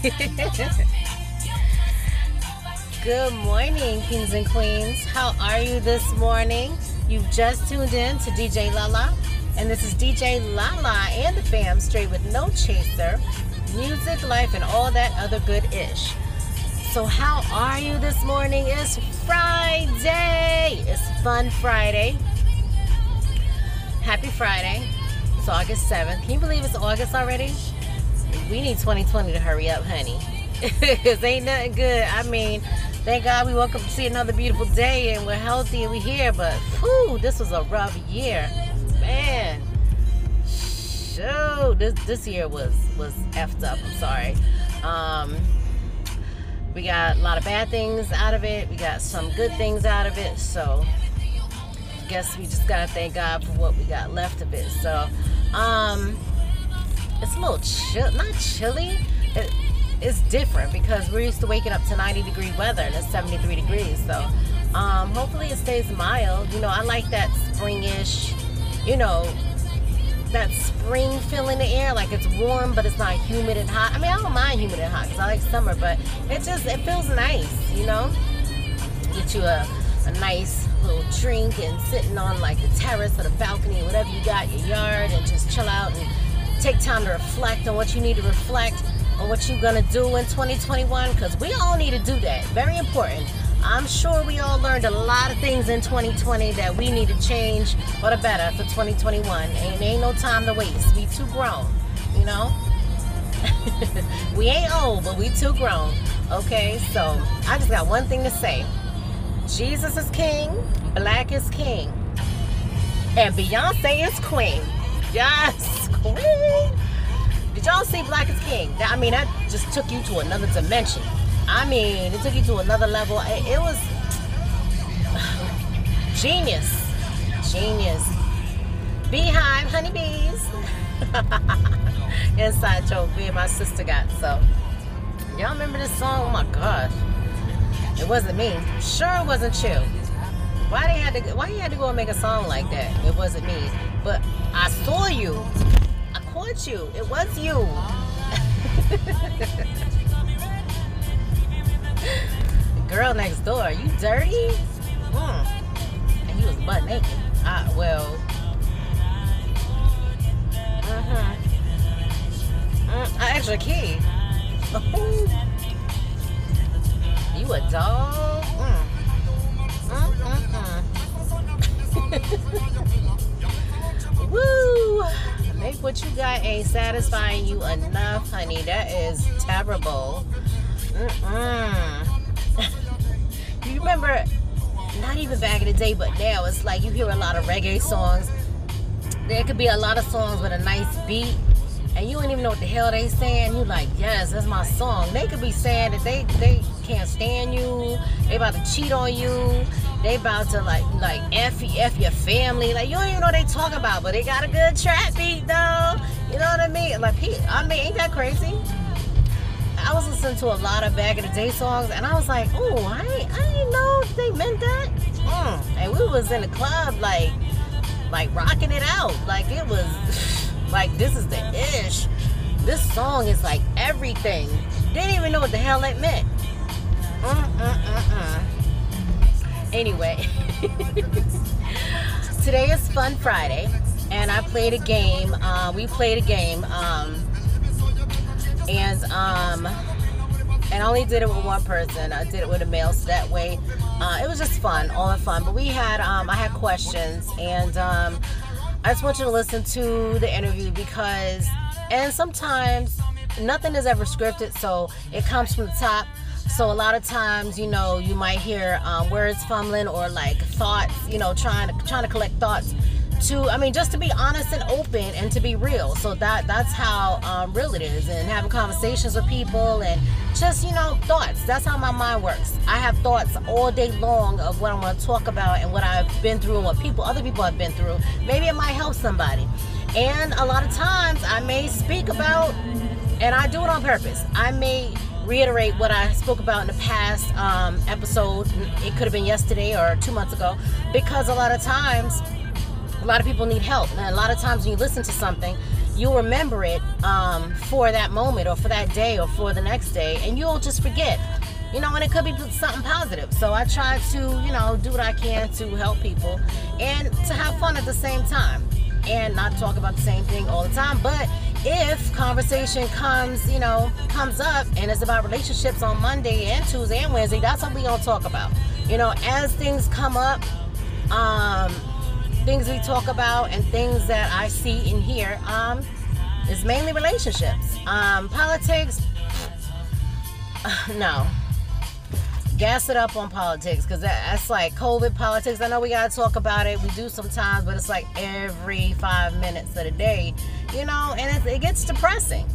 Good morning, kings and queens. How are you this morning? You've just tuned in to DJ Lala, and this is DJ Lala and the fam, straight with no chaser, music, life, and all that other good ish. So, how are you this morning? It's Friday. It's Fun Friday. Happy Friday. It's August 7th. Can you believe it's August already? We need 2020 to hurry up, honey. Cause ain't nothing good. I mean, thank God we woke up to see another beautiful day and we're healthy and we're here. But whew, this was a rough year, man. Shoot, this this year was was effed up. I'm sorry. Um, we got a lot of bad things out of it. We got some good things out of it. So guess we just gotta thank God for what we got left of it. So, um, it's a little chill, not chilly. It, it's different because we're used to waking up to 90 degree weather and it's 73 degrees. So, um, hopefully it stays mild. You know, I like that springish, you know, that spring feel in the air. Like it's warm, but it's not humid and hot. I mean, I don't mind humid and hot because I like summer, but it just it feels nice. You know, get you a a nice little drink and sitting on like the terrace or the balcony, whatever you got, your yard, and just chill out and take time to reflect on what you need to reflect on what you're gonna do in 2021 because we all need to do that. Very important. I'm sure we all learned a lot of things in 2020 that we need to change for the better for 2021. Ain't ain't no time to waste. We too grown, you know. we ain't old, but we too grown. Okay, so I just got one thing to say. Jesus is king, black is king, and Beyonce is queen. Yes, queen. Did y'all see Black is King? I mean, that just took you to another dimension. I mean, it took you to another level. It, it was genius. Genius. BeyHive, honeybees. Inside joke, me and my sister got. So, y'all remember this song? Oh my gosh. It wasn't me. Sure, it wasn't you. Why they had to? Why you had to go and make a song like that? It wasn't me. But I saw you. Caught you. It was you. Girl next door. You dirty? Mm. And he was butt naked. Ah, well. Uh-huh. Mm, I extra key. You a dog? Mm. Mm-mm-mm. What you got ain't satisfying you enough, honey. That is terrible. Mm-mm. you remember, not even back in the day, but now it's like you hear a lot of reggae songs. There could be a lot of songs with a nice beat, and you don't even know what the hell they saying. You like, yes, that's my song. They could be saying that they they can't stand you. They about to cheat on you. They about to like like f f your family. Like you don't even know what they talk about, but they got a good trap beat though. You know what I mean? Like I mean, ain't that crazy? I was listening to a lot of back in the day songs, and I was like, oh, I I didn't know they meant that. Mm. And we was in the club like like rocking it out, like it was like this is the ish. This song is like everything. Didn't even know what the hell it meant. Mm-mm-mm-mm. Anyway, today is Fun Friday, and I played a game. Uh, we played a game, um, and um, and I only did it with one person. I did it with a male, so that way uh, it was just fun, all in fun. But we had, um, I had questions, and um, I just want you to listen to the interview because, and sometimes nothing is ever scripted, so it comes from the top. So a lot of times, you know, you might hear um, words fumbling or like thoughts, you know, trying to trying to collect thoughts. To I mean, just to be honest and open and to be real. So that that's how um, real it is, and having conversations with people and just you know thoughts. That's how my mind works. I have thoughts all day long of what I'm going to talk about and what I've been through and what people, other people have been through. Maybe it might help somebody. And a lot of times I may speak about, and I do it on purpose. I may reiterate what I spoke about in the past um, episode. It could have been yesterday or two months ago, because a lot of times, a lot of people need help. And a lot of times when you listen to something, you'll remember it um, for that moment or for that day or for the next day, and you'll just forget. You know, and it could be something positive. So I try to, you know, do what I can to help people and to have fun at the same time and not talk about the same thing all the time. But if conversation comes, you know, comes up and it's about relationships on Monday and Tuesday and Wednesday, that's what we gonna talk about. You know, as things come up, um, things we talk about and things that I see and hear, um, is mainly relationships. Um, politics, no. Gas it up on politics because that's like COVID politics. I know we gotta talk about it. We do sometimes, but it's like every five minutes of the day, you know, and it, it gets depressing.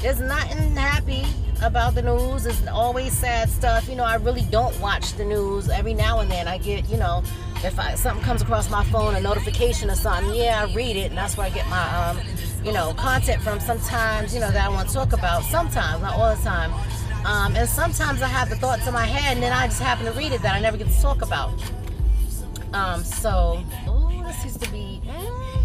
There's nothing happy about the news. It's always sad stuff. You know, I really don't watch the news. Every now and then I get, you know, if I, something comes across my phone, a notification or something, yeah, I read it, and that's where I get my, um, you know, content from. Sometimes, you know, that I want to talk about. Sometimes, not all the time. Um, and sometimes I have the thoughts in my head, and then I just happen to read it that I never get to talk about. Um, so, oh, this used to be. Mm,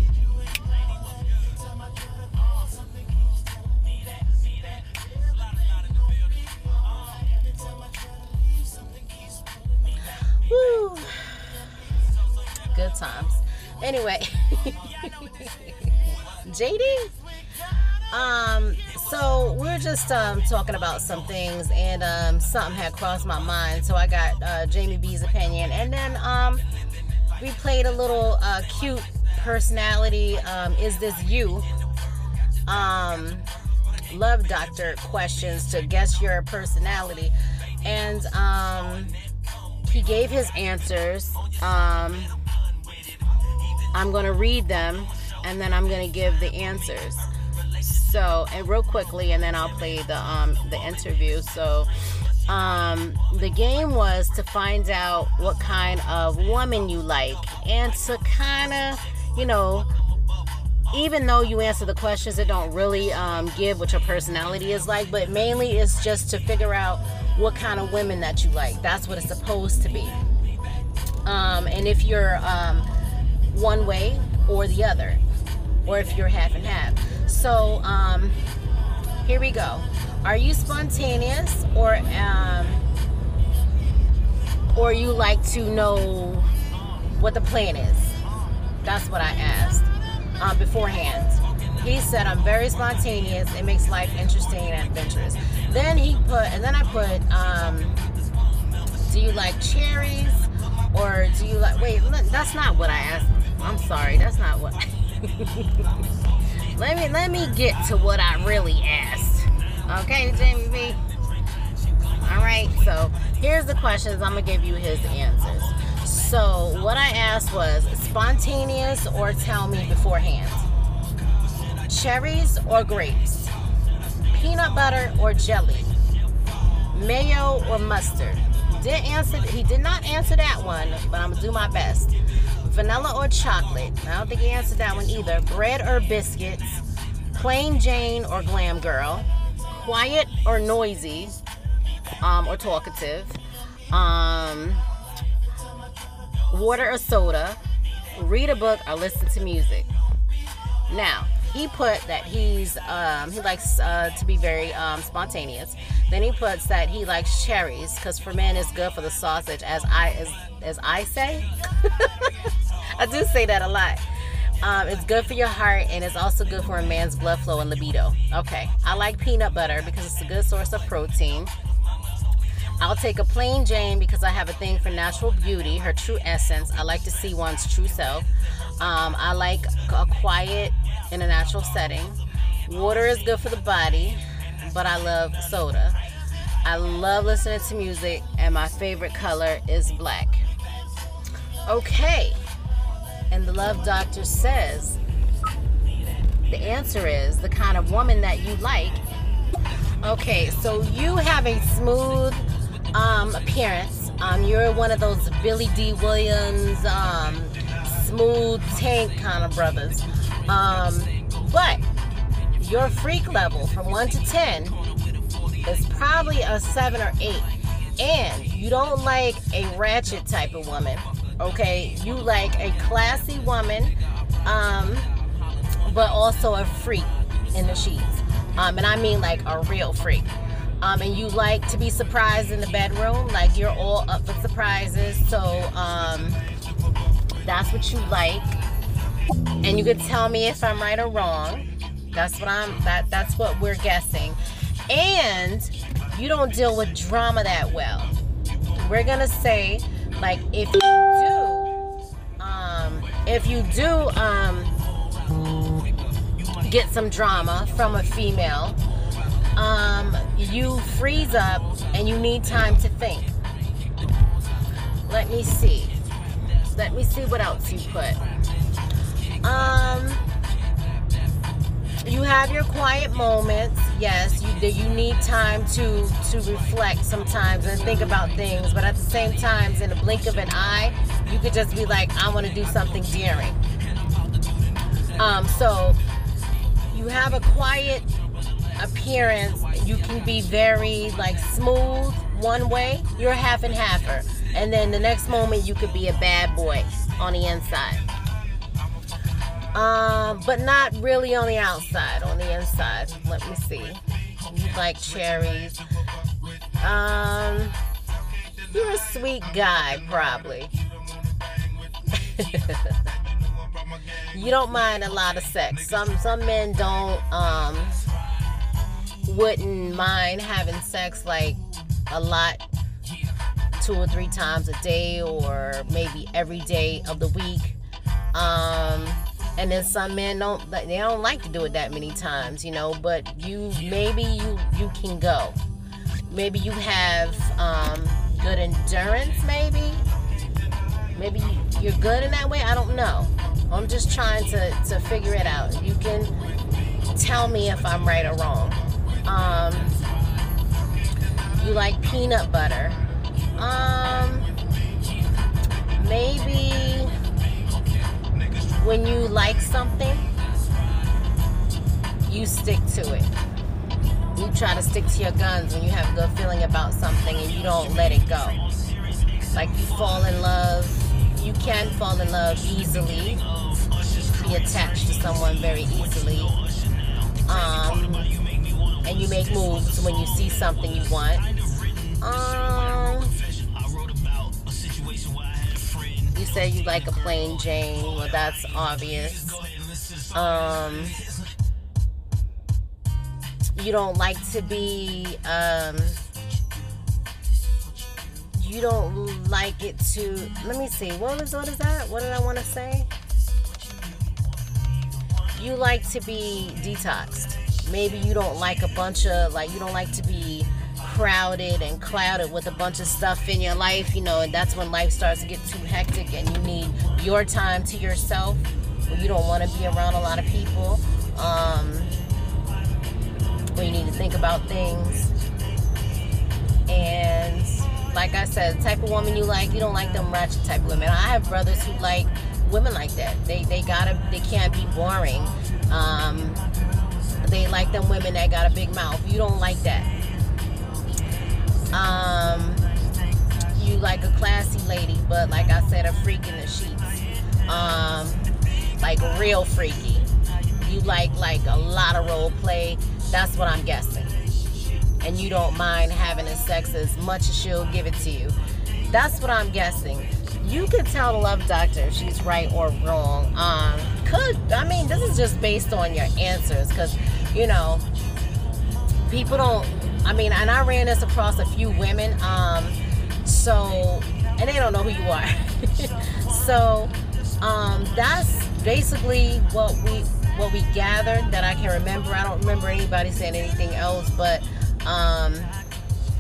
Woo. Good times. Anyway, JD. Um, so we're just um, talking about some things, and um, something had crossed my mind. So I got uh, Jamie B's opinion, and then um, we played a little uh, cute personality. Um, is this you? Um, love doctor questions to guess your personality, and um, he gave his answers. Um, I'm to read them and then I'm to give the answers. So, and real quickly, and then I'll play the um, the interview. So, um, the game was to find out what kind of woman you like, and to kind of, you know, even though you answer the questions, it don't really um, give what your personality is like. But mainly, it's just to figure out what kind of women that you like. That's what it's supposed to be. Um, and if you're um, one way or the other, or if you're half and half. So um, here we go. Are you spontaneous or um, or you like to know what the plan is? That's what I asked uh, beforehand. He said, I'm very spontaneous. It makes life interesting and adventurous. Then he put, and then I put, um, do you like cherries? Or do you like, wait, that's not what I asked. I'm sorry, that's not what. let me, let me get to what I really asked. Okay, Jamie B. All right, so here's the questions. I'm gonna give you his answers. So what I asked was spontaneous or tell me beforehand cherries or grapes, peanut butter or jelly, mayo or mustard. Did answer he did not answer that one, but I'm gonna do my best. Vanilla or chocolate. I don't think he answered that one either. Bread or biscuits, plain Jane or glam girl, quiet or noisy, um, or talkative, um, water or soda, read a book or listen to music. Now, he put that he's um, he likes uh, to be very um, spontaneous. Then he puts that he likes cherries because for men it's good for the sausage, as I as as I say. I do say that a lot. Um, it's good for your heart and it's also good for a man's blood flow and libido. Okay, I like peanut butter because it's a good source of protein. I'll take a plain Jane because I have a thing for natural beauty, her true essence. I like to see one's true self. Um, I like a quiet in a natural setting. Water is good for the body, but I love soda. I love listening to music, and my favorite color is black. Okay, and the love doctor says the answer is the kind of woman that you like. Okay, so you have a smooth um, appearance. Um, you're one of those Billy Dee Williams, um, smooth tank kind of brothers. Um, but your freak level from 1 to 10 is probably a 7 or 8. And you don't like a ratchet type of woman, okay? You like a classy woman um, but also a freak in the sheets. Um, and I mean like a real freak. Um, and you like to be surprised in the bedroom, like you're all up for surprises. So um, that's what you like. And you could tell me if I'm right or wrong. That's what I'm that that's what we're guessing. And you don't deal with drama that well. We're gonna say like if you do um if you do um get some drama from a female, um you freeze up and you need time to think. Let me see. Let me see what else you put. Um you have your quiet moments. Yes, you you need time to to reflect sometimes and think about things. But at the same time, in the blink of an eye, you could just be like, I want to do something daring. Um, so you have a quiet appearance. You can be very like smooth one way. You're half and halfer, and then the next moment you could be a bad boy on the inside um, but not really on the outside, on the inside. Let me see. You like cherries. Um, you're a sweet guy, probably. you don't mind a lot of sex. Some some men don't um wouldn't mind having sex like a lot two or three times a day or maybe every day of the week. Um and then some men don't they don't like to do it that many times you know but you maybe you you can go. Maybe you have um, good endurance maybe. Maybe you're good in that way i don't know. I'm just trying to to figure it out. You can tell me if i'm right or wrong. Um, you like peanut butter. Um, maybe when you like something, you stick to it. You try to stick to your guns when you have a good feeling about something and you don't let it go. Like you fall in love, you can fall in love easily, be attached to someone very easily. Um, and you make moves when you see something you want. Um, you say you like a plain Jane. Well, that's obvious. Um, you don't like to be. Um, you don't like it to. Let me see. What is what is that? What did I want to say? You like to be detoxed. Maybe you don't like a bunch of like. You don't like to be crowded and clouded with a bunch of stuff in your life, you know, and that's when life starts to get too hectic and you need your time to yourself you don't want to be around a lot of people. Um, where you need to think about things. And like I said, the type of woman you like, you don't like them ratchet type women. I have brothers who like women like that. They they gotta they can't be boring. Um, they like them women that got a big mouth. You don't like that. Lady, but like I said, a freak in the sheets. Um, like real freaky. You like like a lot of role play. That's what I'm guessing. And you don't mind having a sex as much as she'll give it to you. That's what I'm guessing. You could tell the love doctor if she's right or wrong. Um, could I mean this is just based on your answers because you know people don't I mean, and I ran this across a few women. Um, so, and they don't know who you are. so, um, that's basically what we what we gathered that I can remember. I don't remember anybody saying anything else, but um,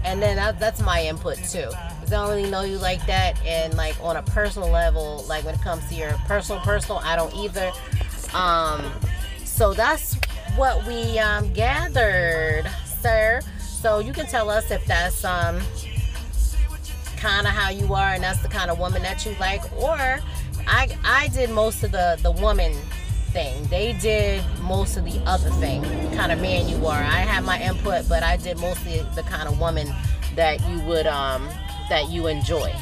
and then that, that's my input too. I don't really know you like that, and like on a personal level, like when it comes to your personal personal, I don't either. Um, so that's what we um, gathered, sir. So you can tell us if that's um, kind of how you are and that's the kind of woman that you like. Or I, I did most of the, the woman thing. They did most of the other thing, kind of man you are. I had my input, but I did mostly the kind of woman that you would um, that you enjoy.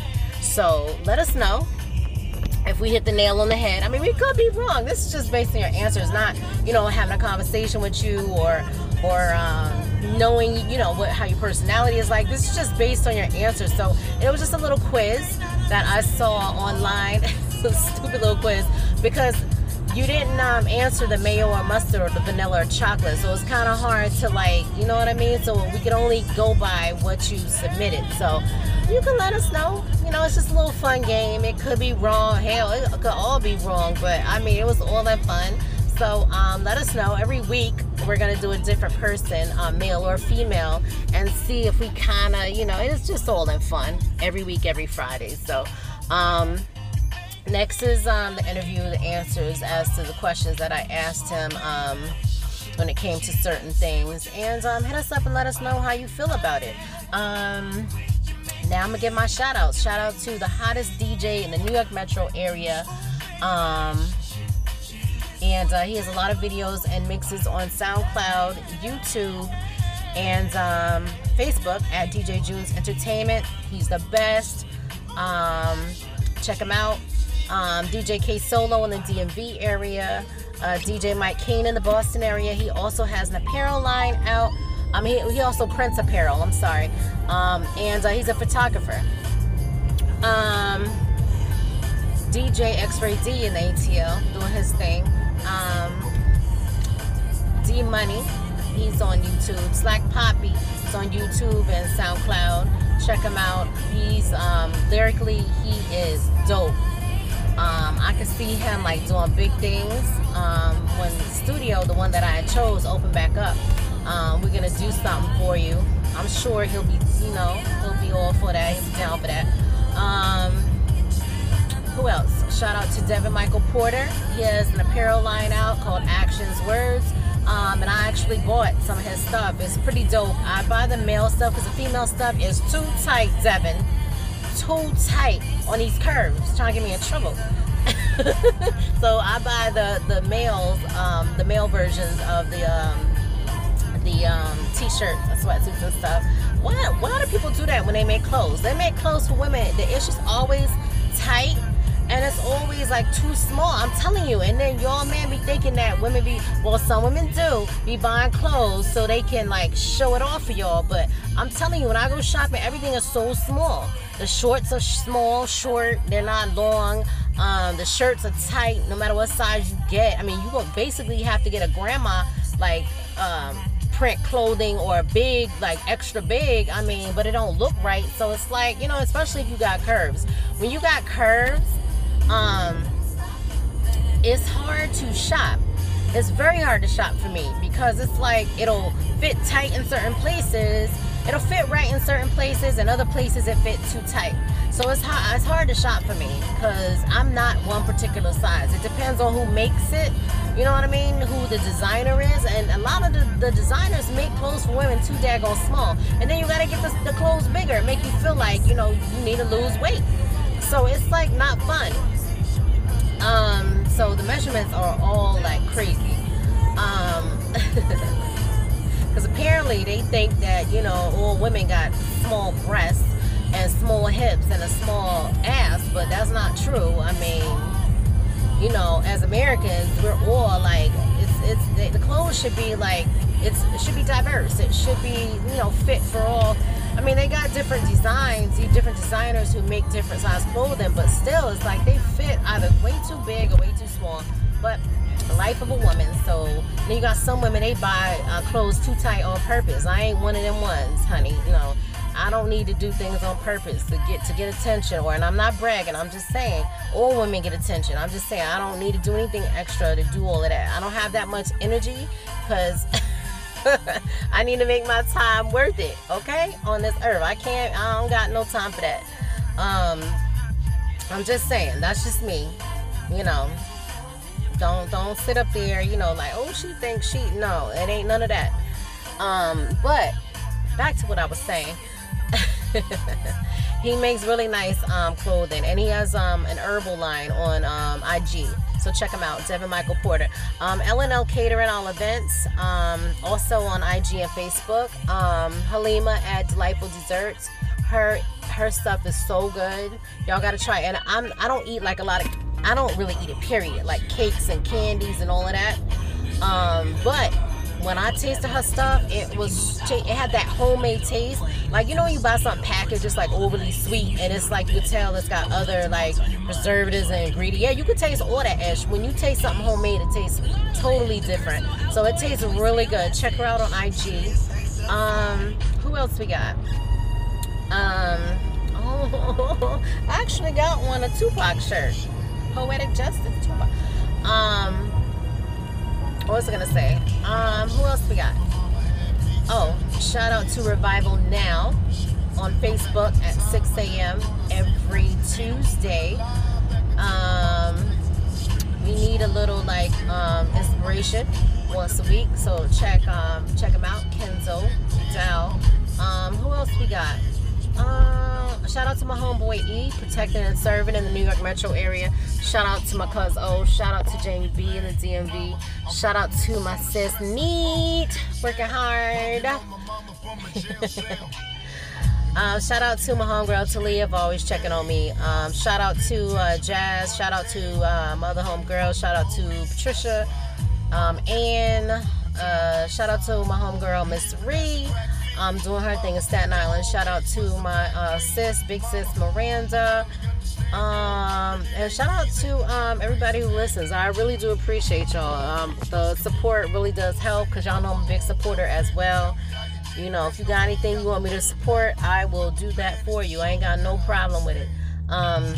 So let us know if we hit the nail on the head. I mean, we could be wrong. This is just based on your answers, not you know having a conversation with you or or um, knowing you know what how your personality is like. This is just based on your answers. So it was just a little quiz that I saw online. stupid little quiz because you didn't um, answer the mayo or mustard or the vanilla or chocolate, so it's kind of hard to like, you know what I mean? So we can only go by what you submitted. So you can let us know. You know, it's just a little fun game. It could be wrong. Hell, it could all be wrong, but I mean, it was all that fun. So um, let us know. Every week we're gonna do a different person, um, male or female, and see if we kind of, you know, it's just all in fun. Every week, every Friday. So. Um, Next is um, the interview, the answers as to the questions that I asked him um, when it came to certain things. And um, hit us up and let us know how you feel about it. Now I'm gonna give my shout outs. Shout out to the hottest DJ in the New York metro area. And uh, he has a lot of videos and mixes on SoundCloud, YouTube, and um, Facebook at DJ Junes Entertainment. He's the best. Um, check him out um, DJ K Solo in the DMV area, uh, DJ Mike Kane in the Boston area. He also has an apparel line out. Um, he, he also prints apparel. I'm sorry, um, and uh, he's a photographer. Um, DJ X-Ray D in ATL doing his thing. Um, D Money, he's on YouTube. Slack Poppy is on YouTube and SoundCloud. Check him out. He's um, lyrically, he is dope. Um, I can see him like doing big things um, when the studio, the one that I chose, opened back up. Um, we're gonna do something for you. I'm sure he'll be, you know, he'll be all for that. He'll be down for that. Um, who else? Shout out to Devin Michael Porter. He has an apparel line out called Actions Words. Um, and I actually bought some of his stuff. It's pretty dope. I buy the male stuff because the female stuff is too tight, Devin too tight on these curves, trying to get me in trouble. so I buy the the males, um, the male versions of the um, the um, t-shirts, sweatsuits and stuff. Why why do people do that when they make clothes? They make clothes for women. The issue's always tight and it's always like too small. I'm telling you. And then y'all man be thinking that women be well, some women do be buying clothes so they can like show it off for y'all. But I'm telling you, when I go shopping, everything is so small. The shorts are small, short. They're not long. Um, the shirts are tight. No matter what size you get. I mean, you will basically have to get a grandma like. Um, print clothing or big like extra big i mean but it don't look right so it's like you know especially if you got curves when you got curves um, it's hard to shop. It's very hard to shop for me because it's like it'll fit tight in certain places. It'll fit right in certain places, and other places it fit too tight. So it's hard. It's hard to shop for me because I'm not one particular size. It depends on who makes it. You know what I mean? Who the designer is, and a lot of the, the designers make clothes for women too daggone small. And then you gotta get the, the clothes bigger, make you feel like you know you need to lose weight. So it's like not fun. Um, so the measurements are all like crazy. Um, because apparently they think that you know all women got small breasts and small hips and a small ass, but that's not true. I mean, you know, as Americans, we're all like it's it's the clothes should be like it's it should be diverse. It should be you know fit for all I mean, they got different designs, different designers who make different size clothing, but still, it's like they fit either way too big or way too small. But the life of a woman. So then you got some women they buy uh, clothes too tight on purpose. I ain't one of them ones, honey. You know, I don't need to do things on purpose to get to get attention. Or and I'm not bragging. I'm just saying all women get attention. I'm just saying I don't need to do anything extra to do all of that. I don't have that much energy because. I need to make my time worth it, okay? On this earth. I can't, I don't got no time for that. Um, I'm just saying, that's just me. You know. Don't don't sit up there, you know, like, oh she thinks she no, it ain't none of that. Um, but back to what I was saying. he makes really nice um, clothing and he has um, an herbal line on um, IG. So check him out, Devin Michael Porter. Um, LNL Catering all events, um, also on IG and Facebook. Um, Halima at Delightful Desserts. Her her stuff is so good. Y'all gotta try. It. And I'm I don't eat like a lot of I don't really eat it. Period. Like cakes and candies and all of that. Um, but when I tasted her stuff, it was it had that homemade taste. Like you know when you buy something packaged, just like overly sweet, and it's like you could tell it's got other like preservatives and ingredients. Yeah, you could taste all that ash. When you taste something homemade, it tastes totally different. So it tastes really good. Check her out on IG. Um, who else we got? Um, oh, I actually got one a Tupac shirt. Poetic Justice Tupac. Um, what was I gonna say? Um, who else we got? Oh, shout out to Revival Now on Facebook at 6 a.m. every Tuesday. Um, we need a little like um, inspiration once a week, so check um, check them out. Kenzo, Dow. Um, who else we got? Uh, shout out to my homeboy E, protecting and serving in the New York metro area. Shout out to my cousin O. Shout out to Jamie B in the DMV. Shout out to my sis Neat, working hard. um, shout out to my homegirl Talia, always checking on me. Um, shout out to uh, Jazz. Shout out to uh, my other homegirl. Shout out to Patricia. Um, and uh, shout out to my homegirl Miss Ree um, doing her thing in Staten Island. Shout out to my uh, sis, big sis Miranda. Um, and shout out to um, everybody who listens. I really do appreciate y'all. Um, the support really does help because y'all know I'm a big supporter as well. You know, if you got anything you want me to support, I will do that for you. I ain't got no problem with it. Um,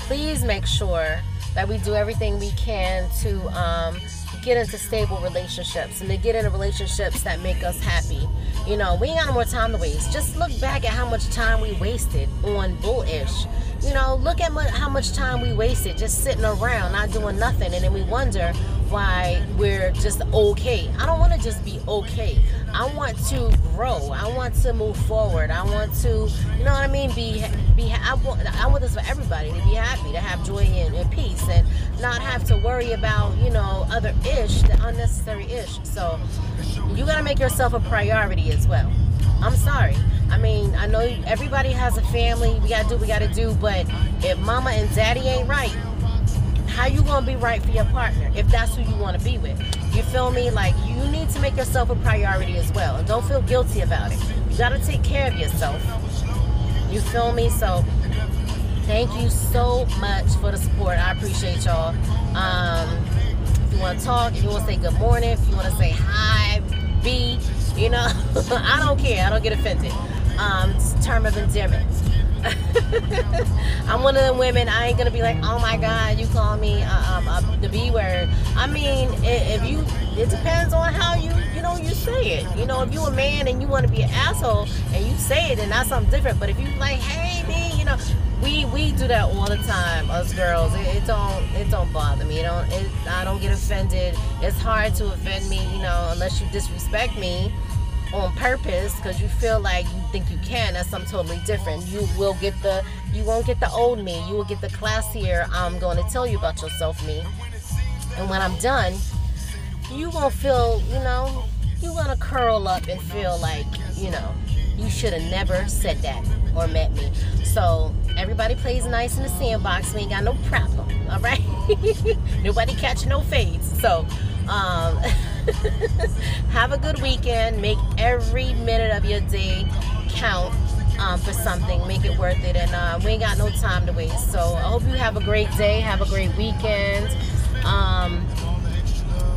please make sure that we do everything we can to um, get into stable relationships and to get into relationships that make us happy. You know, we ain't got no more time to waste. Just look back at how much time we wasted on bullish. You know, look at how much time we wasted just sitting around, not doing nothing, and then we wonder why we're just okay. I don't want to just be okay. I want to grow. I want to move forward. I want to, you know what I mean? Be, be. I want, I want this for everybody to be happy, to have joy and, and peace, and not have to worry about, you know, other ish, the unnecessary ish. So, you gotta make yourself a priority as well. I'm sorry. I mean, I know everybody has a family. We gotta do what we gotta do, but if mama and daddy ain't right, how you gonna be right for your partner if that's who you want to be with? You feel me? Like you need to make yourself a priority as well. And don't feel guilty about it. You gotta take care of yourself. You feel me? So thank you so much for the support. I appreciate y'all. Um, if you want to talk if you want to say good morning if you want to say hi be you know i don't care. I don't get offended. Um, term of endearment I'm one of them women. I ain't gonna be like, oh my god, you call me uh, um, uh, the B word. I mean, if you, it depends on how you, you know, you say it. You know, if you a man and you want to be an asshole and you say it, then that's something different. But if you like, hey me, you know, we we do that all the time, us girls. It, it don't it don't bother me. It don't. It, I don't get offended. It's hard to offend me, you know, unless you disrespect me on purpose because you feel like you think you can that's something totally different. You will get the you won't get the old me you will get the classier i'm going to tell you about yourself me. And when i'm done you won't feel you know you want to curl up and feel like you know you should have never said that or met me. So everybody plays nice in the sandbox we ain't got no problem all right? Nobody catch no fades so um have a good weekend. Make every minute of your day count um, for something. Make it worth it. And uh, we ain't got no time to waste. So I hope you have a great day. Have a great weekend. Um,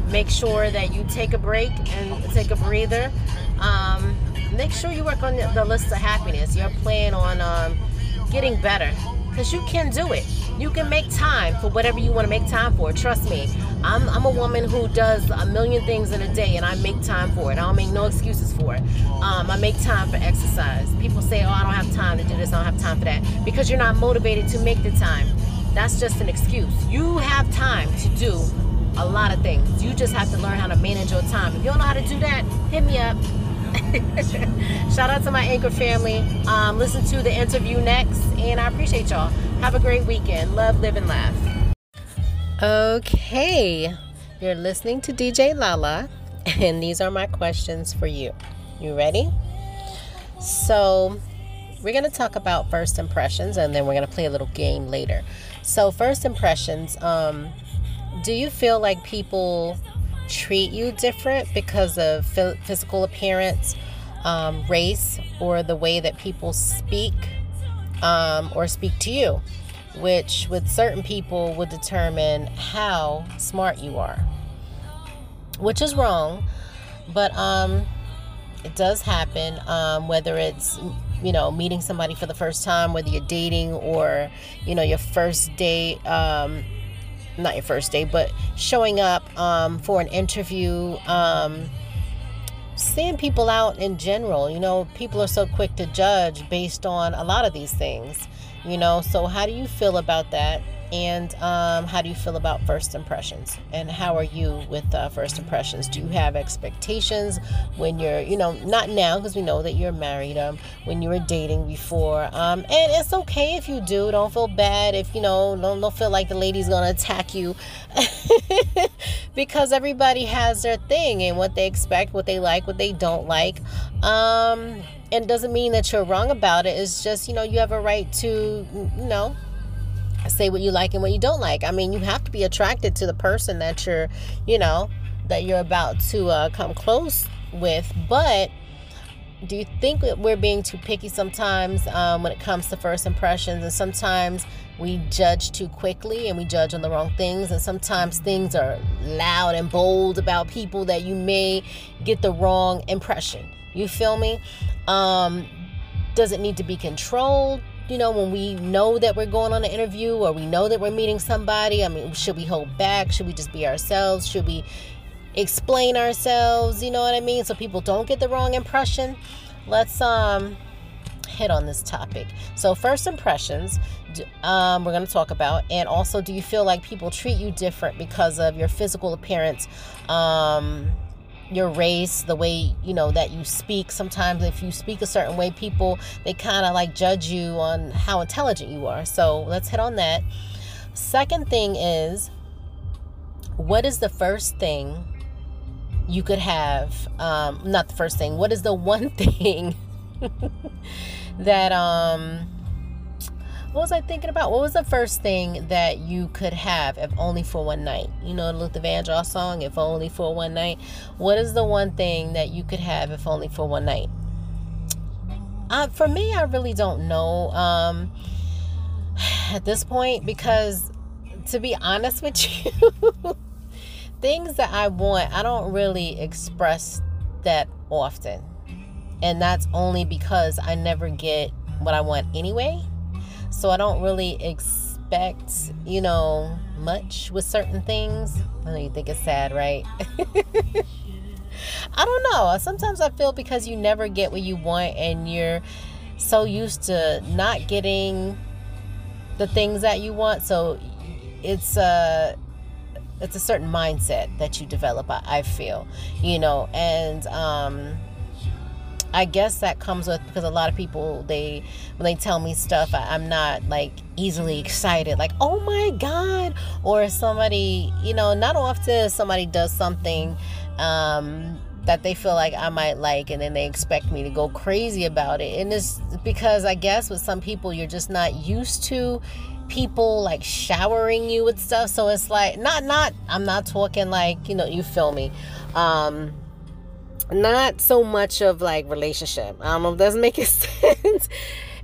make sure that you take a break and take a breather. Um, make sure you work on the list of happiness. You're planning on um, getting better because you can do it. You can make time for whatever you want to make time for. Trust me. I'm, I'm a woman who does a million things in a day and I make time for it. I don't make no excuses for it. Um, I make time for exercise. People say, oh, I don't have time to do this, I don't have time for that. Because you're not motivated to make the time. That's just an excuse. You have time to do a lot of things. You just have to learn how to manage your time. If you don't know how to do that, hit me up. Shout out to my anchor family. Um, listen to the interview next, and I appreciate y'all. Have a great weekend. Love, live, and laugh. Okay, you're listening to DJ Lala, and these are my questions for you. You ready? So, we're going to talk about first impressions and then we're going to play a little game later. So, first impressions, um, do you feel like people treat you different because of physical appearance, um, race, or the way that people speak um, or speak to you? Which, with certain people, would determine how smart you are, which is wrong, but um, it does happen. Um, whether it's you know meeting somebody for the first time, whether you're dating or you know your first date. Not your first day, but showing up um, for an interview, um, seeing people out in general. You know, people are so quick to judge based on a lot of these things. You know, so how do you feel about that? And um, how do you feel about first impressions? And how are you with uh, first impressions? Do you have expectations when you're, you know, not now because we know that you're married, um, when you were dating before? Um, and it's okay if you do. Don't feel bad if, you know, don't, don't feel like the lady's going to attack you because everybody has their thing and what they expect, what they like, what they don't like. Um, and doesn't mean that you're wrong about it. It's just, you know, you have a right to, you know, say what you like and what you don't like. I mean, you have to be attracted to the person that you're, you know, that you're about to uh, come close with. But do you think that we're being too picky sometimes um, when it comes to first impressions? And sometimes we judge too quickly and we judge on the wrong things. And sometimes things are loud and bold about people that you may get the wrong impression. You feel me? Um, does it need to be controlled? You know, when we know that we're going on an interview or we know that we're meeting somebody, I mean, should we hold back? Should we just be ourselves? Should we explain ourselves? You know what I mean? So people don't get the wrong impression. Let's um hit on this topic. So first impressions, um, we're going to talk about, and also, do you feel like people treat you different because of your physical appearance? Um, your race, the way you know that you speak. Sometimes, if you speak a certain way, people they kind of like judge you on how intelligent you are. So let's hit on that. Second thing is, what is the first thing you could have? Um, not the first thing. What is the one thing that um what was I thinking about? What was the first thing that you could have if only for one night? You know, the Luther Vandross song, If Only for One Night. What is the one thing that you could have if only for one night? Uh, for me, I really don't know um, at this point because, to be honest with you, things that I want, I don't really express that often. And that's only because I never get what I want anyway. So I don't really expect, you know, much with certain things. I know you think it's sad, right? I don't know. Sometimes I feel because you never get what you want and you're so used to not getting the things that you want. So it's a it's a certain mindset that you develop. I, I feel, you know, and um, I guess that comes with because a lot of people they when they tell me stuff I, am not like easily excited like oh my god or somebody you know not often somebody does something um, that they feel like I might like and then they expect me to go crazy about it. And it's because I guess with some people you're just not used to people like showering you with stuff. So it's like not not I'm not talking like you know you feel me. Um not so much of like relationship. I don't know if that's making sense.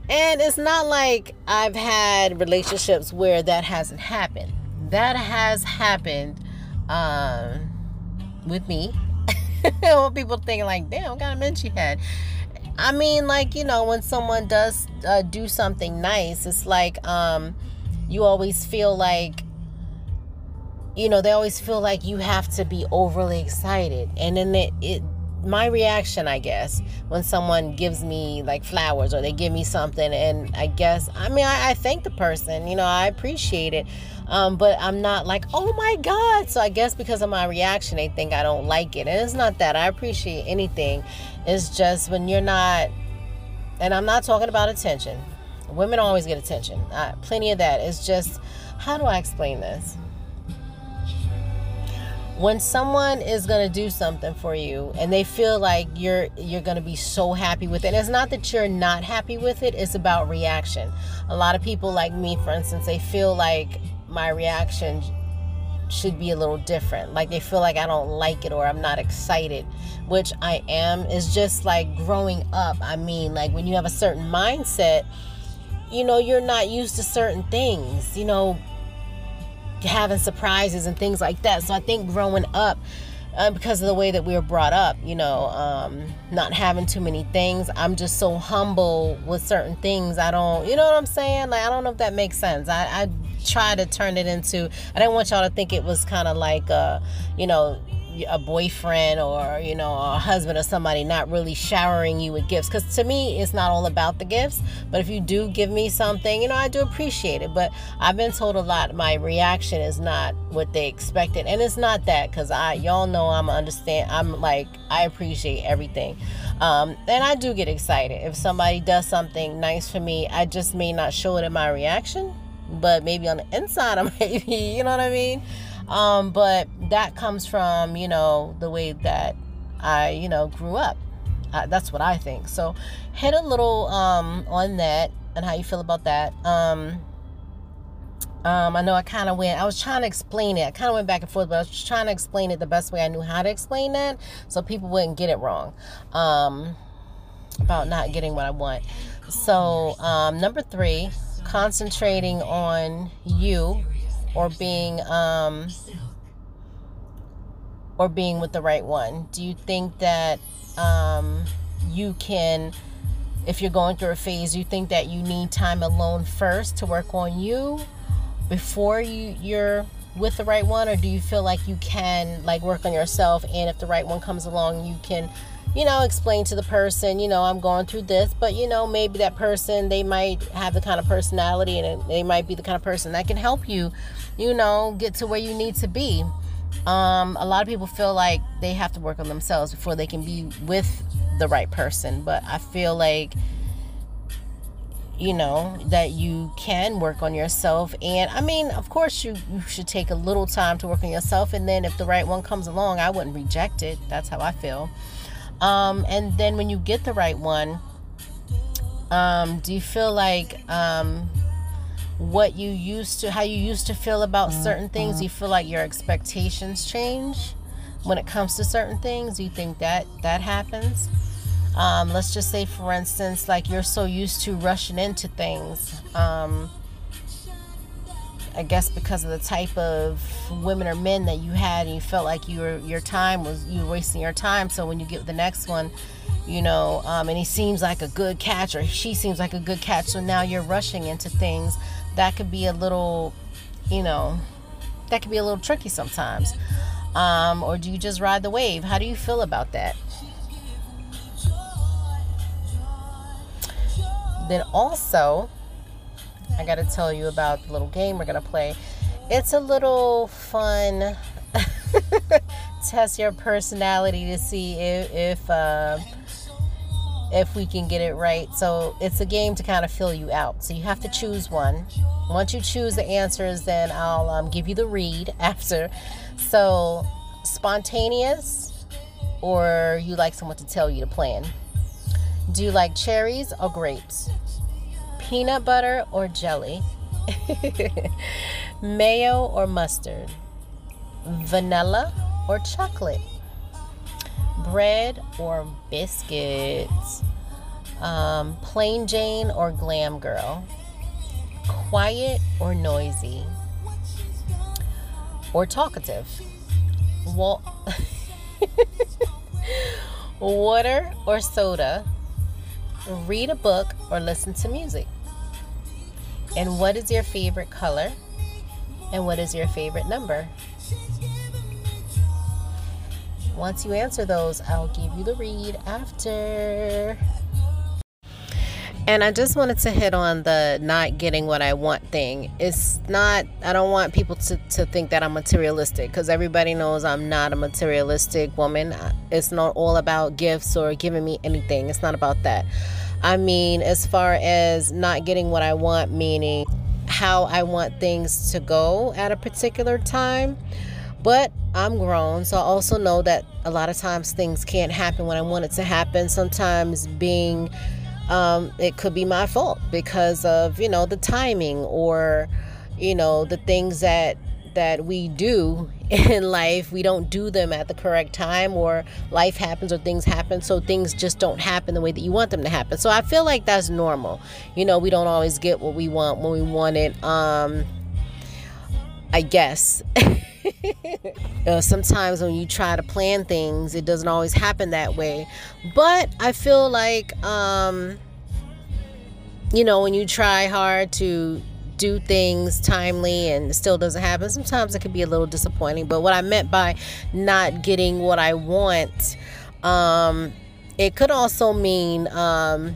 and it's not like I've had relationships where that hasn't happened. That has happened um, with me. people think like, damn, what kind of men she had. I mean, like, you know, when someone does uh, do something nice, it's like um, you always feel like you know they always feel like you have to be overly excited and then it, it my reaction, I guess, when someone gives me like flowers or they give me something, and I guess, I mean, I, I thank the person, you know, I appreciate it, um, but I'm not like, oh my God. So I guess because of my reaction, they think I don't like it. And it's not that. I appreciate anything. It's just when you're not, and I'm not talking about attention. Women always get attention, uh, plenty of that. It's just, how do I explain this? When someone is going to do something for you and they feel like you're you're going to be so happy with it it's not that you're not happy with it it's about reaction. A lot of people like me for instance they feel like my reaction should be a little different. Like they feel like i don't like it or i'm not excited which i am. Is just like growing up i mean like when you have a certain mindset you know you're not used to certain things. You know having surprises and things like that. So I think growing up, uh, because of the way that we were brought up, you know, um, not having too many things, I'm just so humble with certain things. I don't, you know what I'm saying? Like, I don't know if that makes sense. I, I try to turn it into, I didn't want y'all to think it was kind of like, uh, you know, a boyfriend or you know a husband or somebody not really showering you with gifts because to me it's not all about the gifts. But if you do give me something you know i do appreciate it. But i've been told a lot my reaction is not what they expected. And it's not that because i y'all know i'm understand i'm like i appreciate everything. Um, and i do get excited. If somebody does something nice for me i just may not show it in my reaction but maybe on the inside i might be you know what i mean um, but that comes from, you know, the way that I, you know, grew up. Uh, that's what I think. So hit a little um, on that and how you feel about that. Um, um, I know I kind of went, I was trying to explain it. I kind of went back and forth, but I was trying to explain it the best way I knew how to explain that so people wouldn't get it wrong um, about not getting what I want. So, um, number three, concentrating on you or being um, or being with the right one? Do you think that um, you can, if you're going through a phase, you think that you need time alone first to work on you before you you're with the right one, or do you feel like you can like work on yourself, and if the right one comes along, you can you know, explain to the person, you know, I'm going through this, but you know, maybe that person, they might have the kind of personality and they might be the kind of person that can help you, you know, get to where you need to be. Um, a lot of people feel like they have to work on themselves before they can be with the right person, but I feel like you know that you can work on yourself. And i mean of course you, you should take a little time to work on yourself and then if the right one comes along i wouldn't reject it. That's how i feel um, and then when you get the right one, um, do you feel like um, what you used to, how you used to feel about certain things, do you feel like your expectations change when it comes to certain things? Do you think that that happens? Um, let's just say, for instance, like you're so used to rushing into things. Um, I guess because of the type of women or men that you had, and you felt like your your time was you were wasting your time. So when you get the next one, you know, um, and he seems like a good catch, or she seems like a good catch, so now you're rushing into things that could be a little, you know, that could be a little tricky sometimes. Um, or do you just ride the wave? How do you feel about that? Then also, I got to tell you about the little game we're going to play. It's a little fun test your personality to see if if, uh, if we can get it right. So it's a game to kind of fill you out. So you have to choose one. Once you choose the answers, then I'll um, give you the read after. So spontaneous, or you like someone to tell you to plan. Do you like cherries or grapes? Peanut butter or jelly, mayo or mustard, vanilla or chocolate, bread or biscuits, um, plain Jane or glam girl, quiet or noisy, or talkative. Wa- water or soda, read a book or listen to music. And what is your favorite color? And what is your favorite number? Once you answer those, I'll give you the read after. And I just wanted to hit on the not getting what I want thing. It's not, I don't want people to, to think that I'm materialistic because everybody knows I'm not a materialistic woman. It's not all about gifts or giving me anything. It's not about that. I mean, as far as not getting what I want, meaning how I want things to go at a particular time. But I'm grown, so I also know that a lot of times things can't happen when I want it to happen. Sometimes being, um, it could be my fault because of, you know, the timing or, you know, the things that that we do in life we don't do them at the correct time or life happens or things happen so things just don't happen the way that you want them to happen. So i feel like that's normal. You know we don't always get what we want when we want it um i guess. Uh, sometimes when you try to plan things it doesn't always happen that way. But i feel like um you know when you try hard to do things timely and still doesn't happen, sometimes it can be a little disappointing. But what I meant by not getting what I want, um, it could also mean um,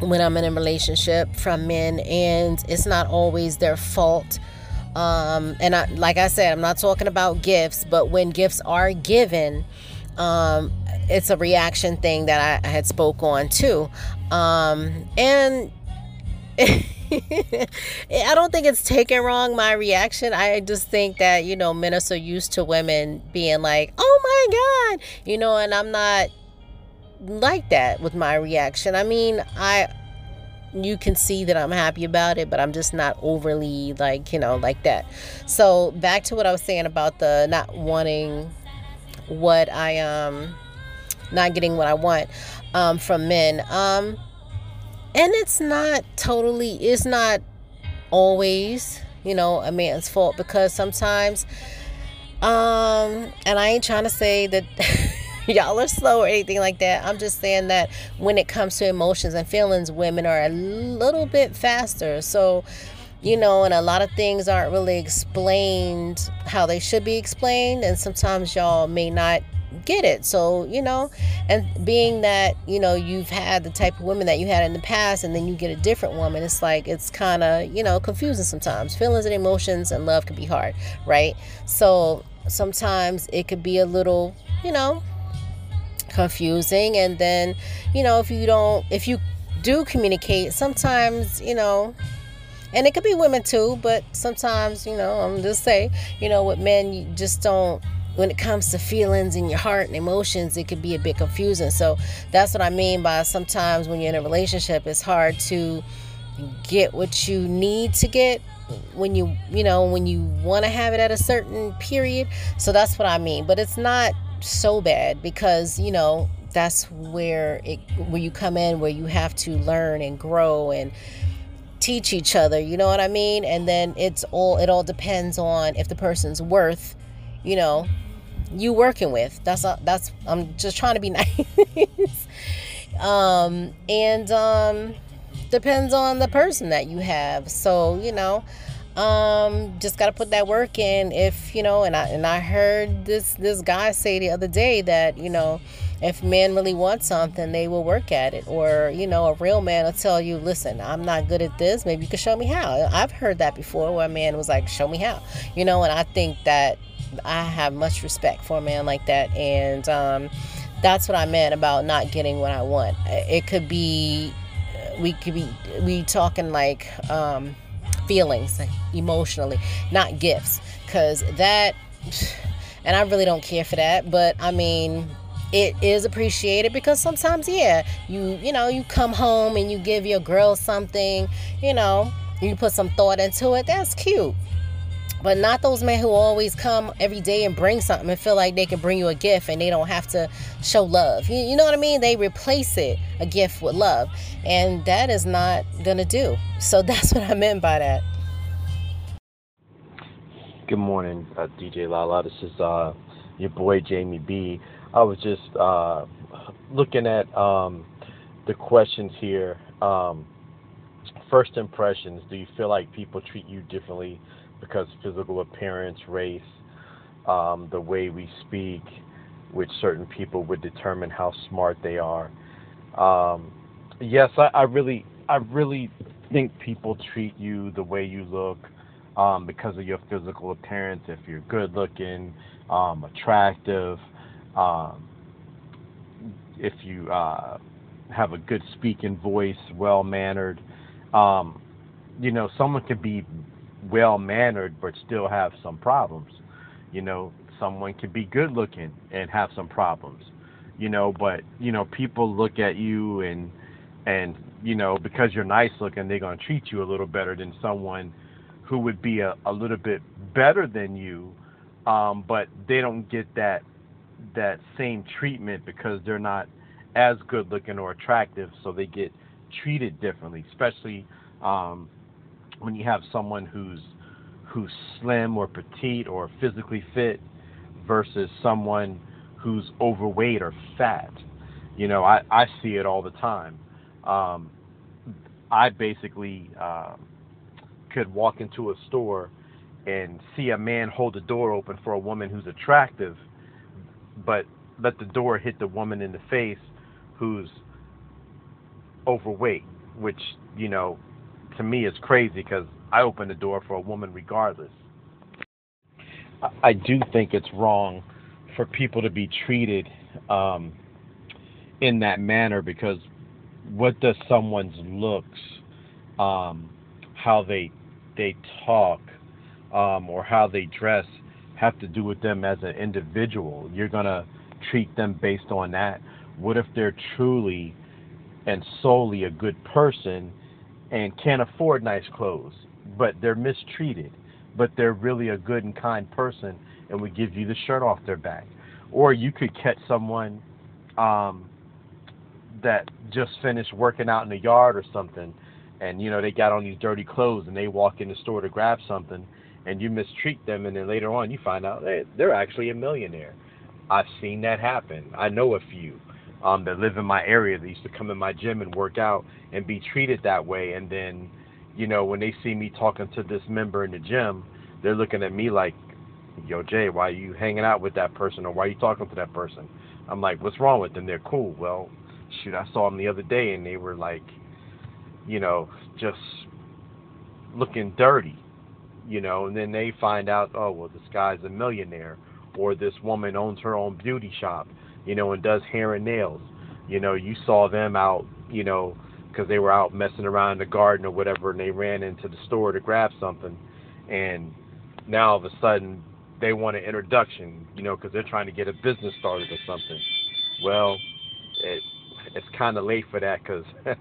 when I'm in a relationship from men and it's not always their fault. Um, and I, like I said, I'm not talking about gifts, but when gifts are given, um, it's a reaction thing that I, I had spoke on too. Um, and I don't think it's taken wrong, my reaction. I just think that, you know, men are so used to women being like, oh my God, you know, and I'm not like that with my reaction. I mean, I you can see that I'm happy about it, but I'm just not overly like, you know, like that. So, back to what I was saying about the not wanting what I um not getting what I want um from men. Um and it's not totally it's not always you know a man's fault because sometimes um and i ain't trying to say that y'all are slow or anything like that. I'm just saying that when it comes to emotions and feelings women are a little bit faster. So you know and a lot of things aren't really explained how they should be explained. And sometimes y'all may not get it. So, you know, and being that, you know, you've had the type of women that you had in the past and then you get a different woman, it's like it's kind of, you know, confusing sometimes. Feelings and emotions and love can be hard, right? So, sometimes it could be a little, you know, confusing and then, you know, if you don't if you do communicate, sometimes, you know, and it could be women too, but sometimes, you know, I'm just say, you know, with men, you just don't when it comes to feelings in your heart and emotions, it can be a bit confusing. So that's what I mean by sometimes when you're in a relationship, it's hard to get what you need to get when you you know when you want to have it at a certain period. So that's what i mean. But it's not so bad because you know that's where it where you come in where you have to learn and grow and teach each other you know what i mean? And then it's all it all depends on if the person's worth you know you working with. That's a, that's I'm just trying to be nice. um, and um, depends on the person that you have. So you know, um, just got to put that work in. If you know, and I and I heard this this guy say the other day that you know. If men really want something, they will work at it. Or, you know, a real man will tell you, listen, I'm not good at this. Maybe you can show me how. I've heard that before where a man was like, show me how. You know, and I think that I have much respect for a man like that, and um, that's what I meant about not getting what I want. It could be, we could be, we talking like um, feelings, like emotionally, not gifts, because that, and I really don't care for that. But I mean, it is appreciated because sometimes, yeah, you you know, you come home and you give your girl something, you know, you put some thought into it. That's cute. But not those men who always come every day and bring something and feel like they can bring you a gift and they don't have to show love. You, you know what I mean? They replace it, a gift with love. And that is not going to do. So that's what I meant by that. Good morning, uh, DJ Lala. This is uh, your boy Jamie B. I was just uh, looking at um, the questions here. Um, first impressions. Do you feel like people treat you differently because physical appearance, race, um, the way we speak, which certain people would determine how smart they are. Um, yes, I, I, really, I really think people treat you the way you look um, because of your physical appearance. If you're good looking, um, attractive, um, if you uh, have a good speaking voice, well mannered. Um, you know, someone could be well mannered but still have some problems. You know, someone can be good looking and have some problems. You know, but you know, people look at you and and you know, because you're nice looking, they're gonna treat you a little better than someone who would be a, a little bit better than you, um, but they don't get that that same treatment because they're not as good looking or attractive, so they get treated differently, especially um, when you have someone who's who's slim or petite or physically fit versus someone who's overweight or fat. You know, I, I see it all the time. Um, I basically uh, could walk into a store and see a man hold the door open for a woman who's attractive, but let the door hit the woman in the face who's overweight, which, you know, to me is crazy because I open the door for a woman regardless. I do think it's wrong for people to be treated um, in that manner because what does someone's looks, um, how they they talk, um, or how they dress have to do with them as an individual? You're gonna treat them based on that. What if they're truly and solely a good person and can't afford nice clothes, but they're mistreated, but they're really a good and kind person, and we give you the shirt off their back? Or you could catch someone um, that just finished working out in the yard or something, and you know they got on these dirty clothes and they walk in the store to grab something, and you mistreat them, and then later on you find out they, they're actually a millionaire. I've seen that happen. I know a few um, that live in my area that used to come in my gym and work out and be treated that way, and then you know when they see me talking to this member in the gym, they're looking at me like, "Yo, Jay, why are you hanging out with that person, or why are you talking to that person?" I'm like, "What's wrong with them? They're cool." Well, shoot, I saw them the other day, and they were like, you know, just looking dirty, you know, and then they find out, oh, well, this guy's a millionaire, or this woman owns her own beauty shop, you know, and does hair and nails. You know, you saw them out, you know, because they were out messing around in the garden or whatever, and they ran into the store to grab something, and now all of a sudden they want an introduction, you know, because they're trying to get a business started or something. Well, it, it's kind of late for that because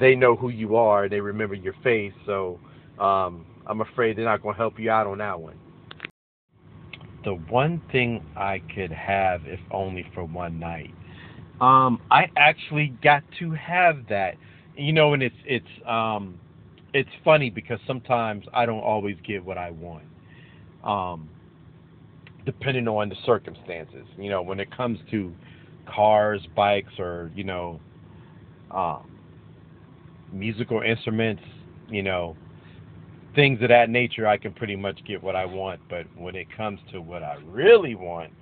they know who you are, they remember your face, so um, I'm afraid they're not going to help you out on that one. The one thing I could have, if only for one night, um, I actually got to have that. You know, and it's it's um, it's funny because sometimes I don't always get what I want, um, depending on the circumstances. You know, when it comes to cars, bikes, or you know, um, musical instruments, you know, things of that nature, I can pretty much get what I want. But when it comes to what I really want,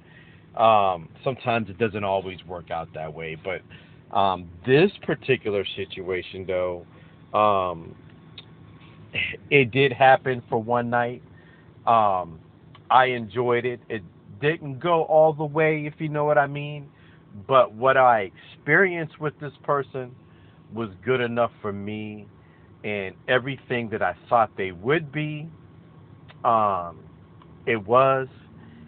um, sometimes it doesn't always work out that way. But um, this particular situation, though, um, it did happen for one night. Um, I enjoyed it. It didn't go all the way, if you know what I mean. But what I experienced with this person was good enough for me and everything that I thought they would be, um, it was.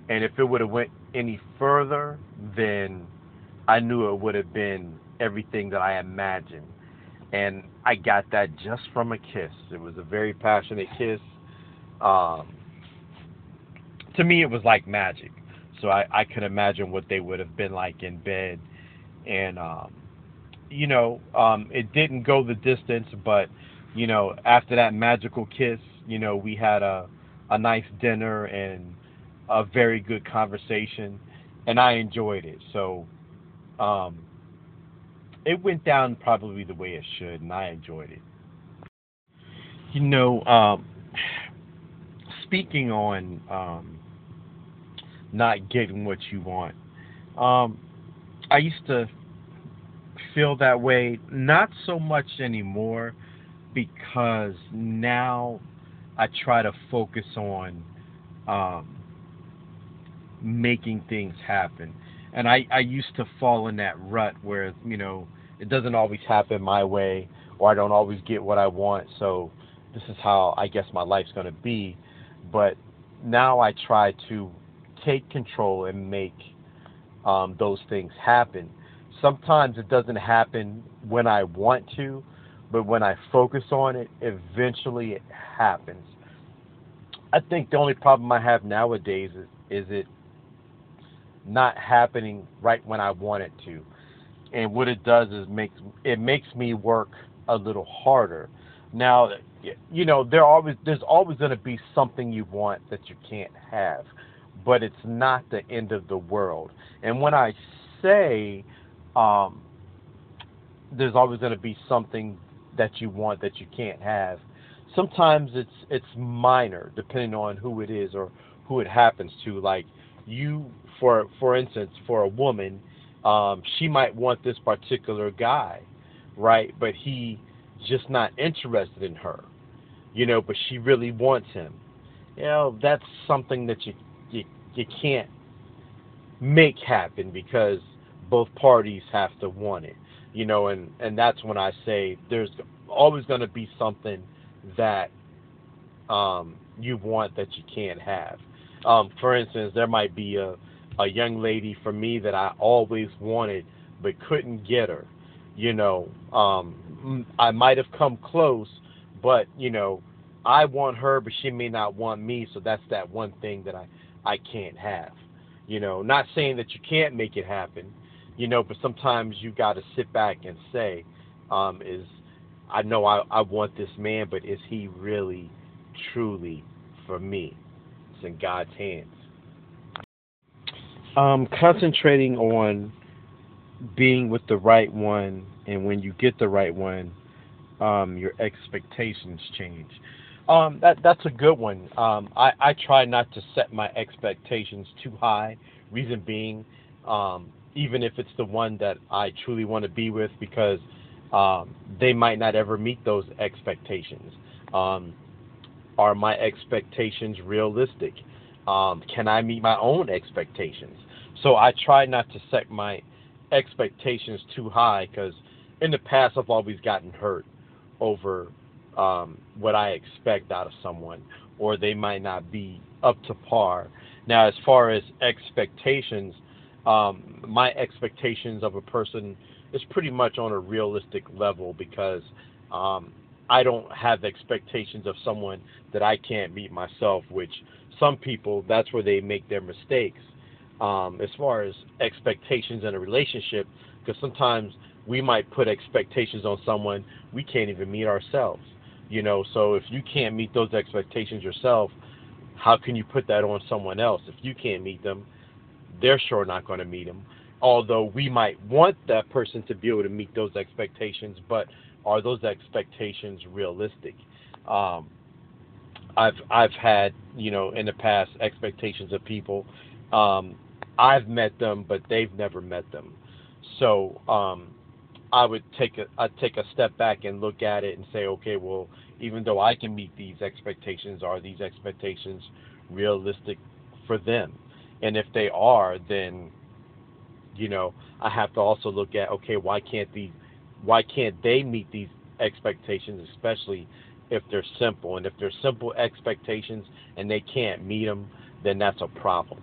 And if it would have went any further, then I knew it would have been everything that I imagined. And I got that just from a kiss. It was a very passionate kiss. Um, to me, it was like magic. So I, I could imagine what they would have been like in bed. And um, you know, um, it didn't go the distance, but you know, after that magical kiss, you know, we had a a nice dinner and a very good conversation, and I enjoyed it. So, um, it went down probably the way it should, and I enjoyed it. You know, um, speaking on um, not getting what you want, um, I used to feel that way. Not so much anymore because now I try to focus on um, making things happen. And I, I used to fall in that rut where, you know, it doesn't always happen my way or I don't always get what I want. So this is how I guess my life's going to be. But now I try to take control and make um, those things happen. Sometimes it doesn't happen when I want to, but when I focus on it, eventually it happens. I think the only problem I have nowadays is, is it not happening right when I want it to. And what it does is makes it makes me work a little harder. Now, you know, there always there's always going to be something you want that you can't have, but it's not the end of the world. And when I say um, there's always going to be something that you want that you can't have, sometimes it's it's minor depending on who it is or who it happens to. Like you, for for instance, for a woman, um, she might want this particular guy, right? But he just not interested in her, you know. But she really wants him. You know, that's something that you you you can't make happen because both parties have to want it, you know. And and that's when I say there's always going to be something that um, you want that you can't have. Um, for instance, there might be a, a young lady for me that I always wanted but couldn't get her. You know, um, I might have come close, but you know, I want her, but she may not want me. So that's that one thing that I I can't have. You know, not saying that you can't make it happen. You know, but sometimes you got to sit back and say, um, is I know I, I want this man, but is he really, truly for me? It's in God's hands. Um, concentrating on being with the right one, and when you get the right one, um, your expectations change. Um, that that's a good one. Um, I I try not to set my expectations too high. Reason being, um, even if it's the one that I truly want to be with, because um, they might not ever meet those expectations. Um, are my expectations realistic? Um, can I meet my own expectations? So I try not to set my expectations too high because in the past I've always gotten hurt over um, what I expect out of someone, or they might not be up to par. Now, as far as expectations, um, my expectations of a person is pretty much on a realistic level because um, I don't have expectations of someone that I can't meet myself, which some people, that's where they make their mistakes. Um, as far as expectations in a relationship, because sometimes we might put expectations on someone we can't even meet ourselves. You know, so if you can't meet those expectations yourself, how can you put that on someone else? If you can't meet them, they're sure not going to meet them although we might want that person to be able to meet those expectations, but are those expectations realistic? Um, I've I've had you know in the past expectations of people. Um, I've met them, but they've never met them. So um, I would take a I'd take a step back and look at it and say, okay, well, even though I can meet these expectations, are these expectations realistic for them? And if they are, then you know, I have to also look at okay, why can't these, why can't they meet these expectations, especially if they're simple? And if they're simple expectations and they can't meet them, then that's a problem.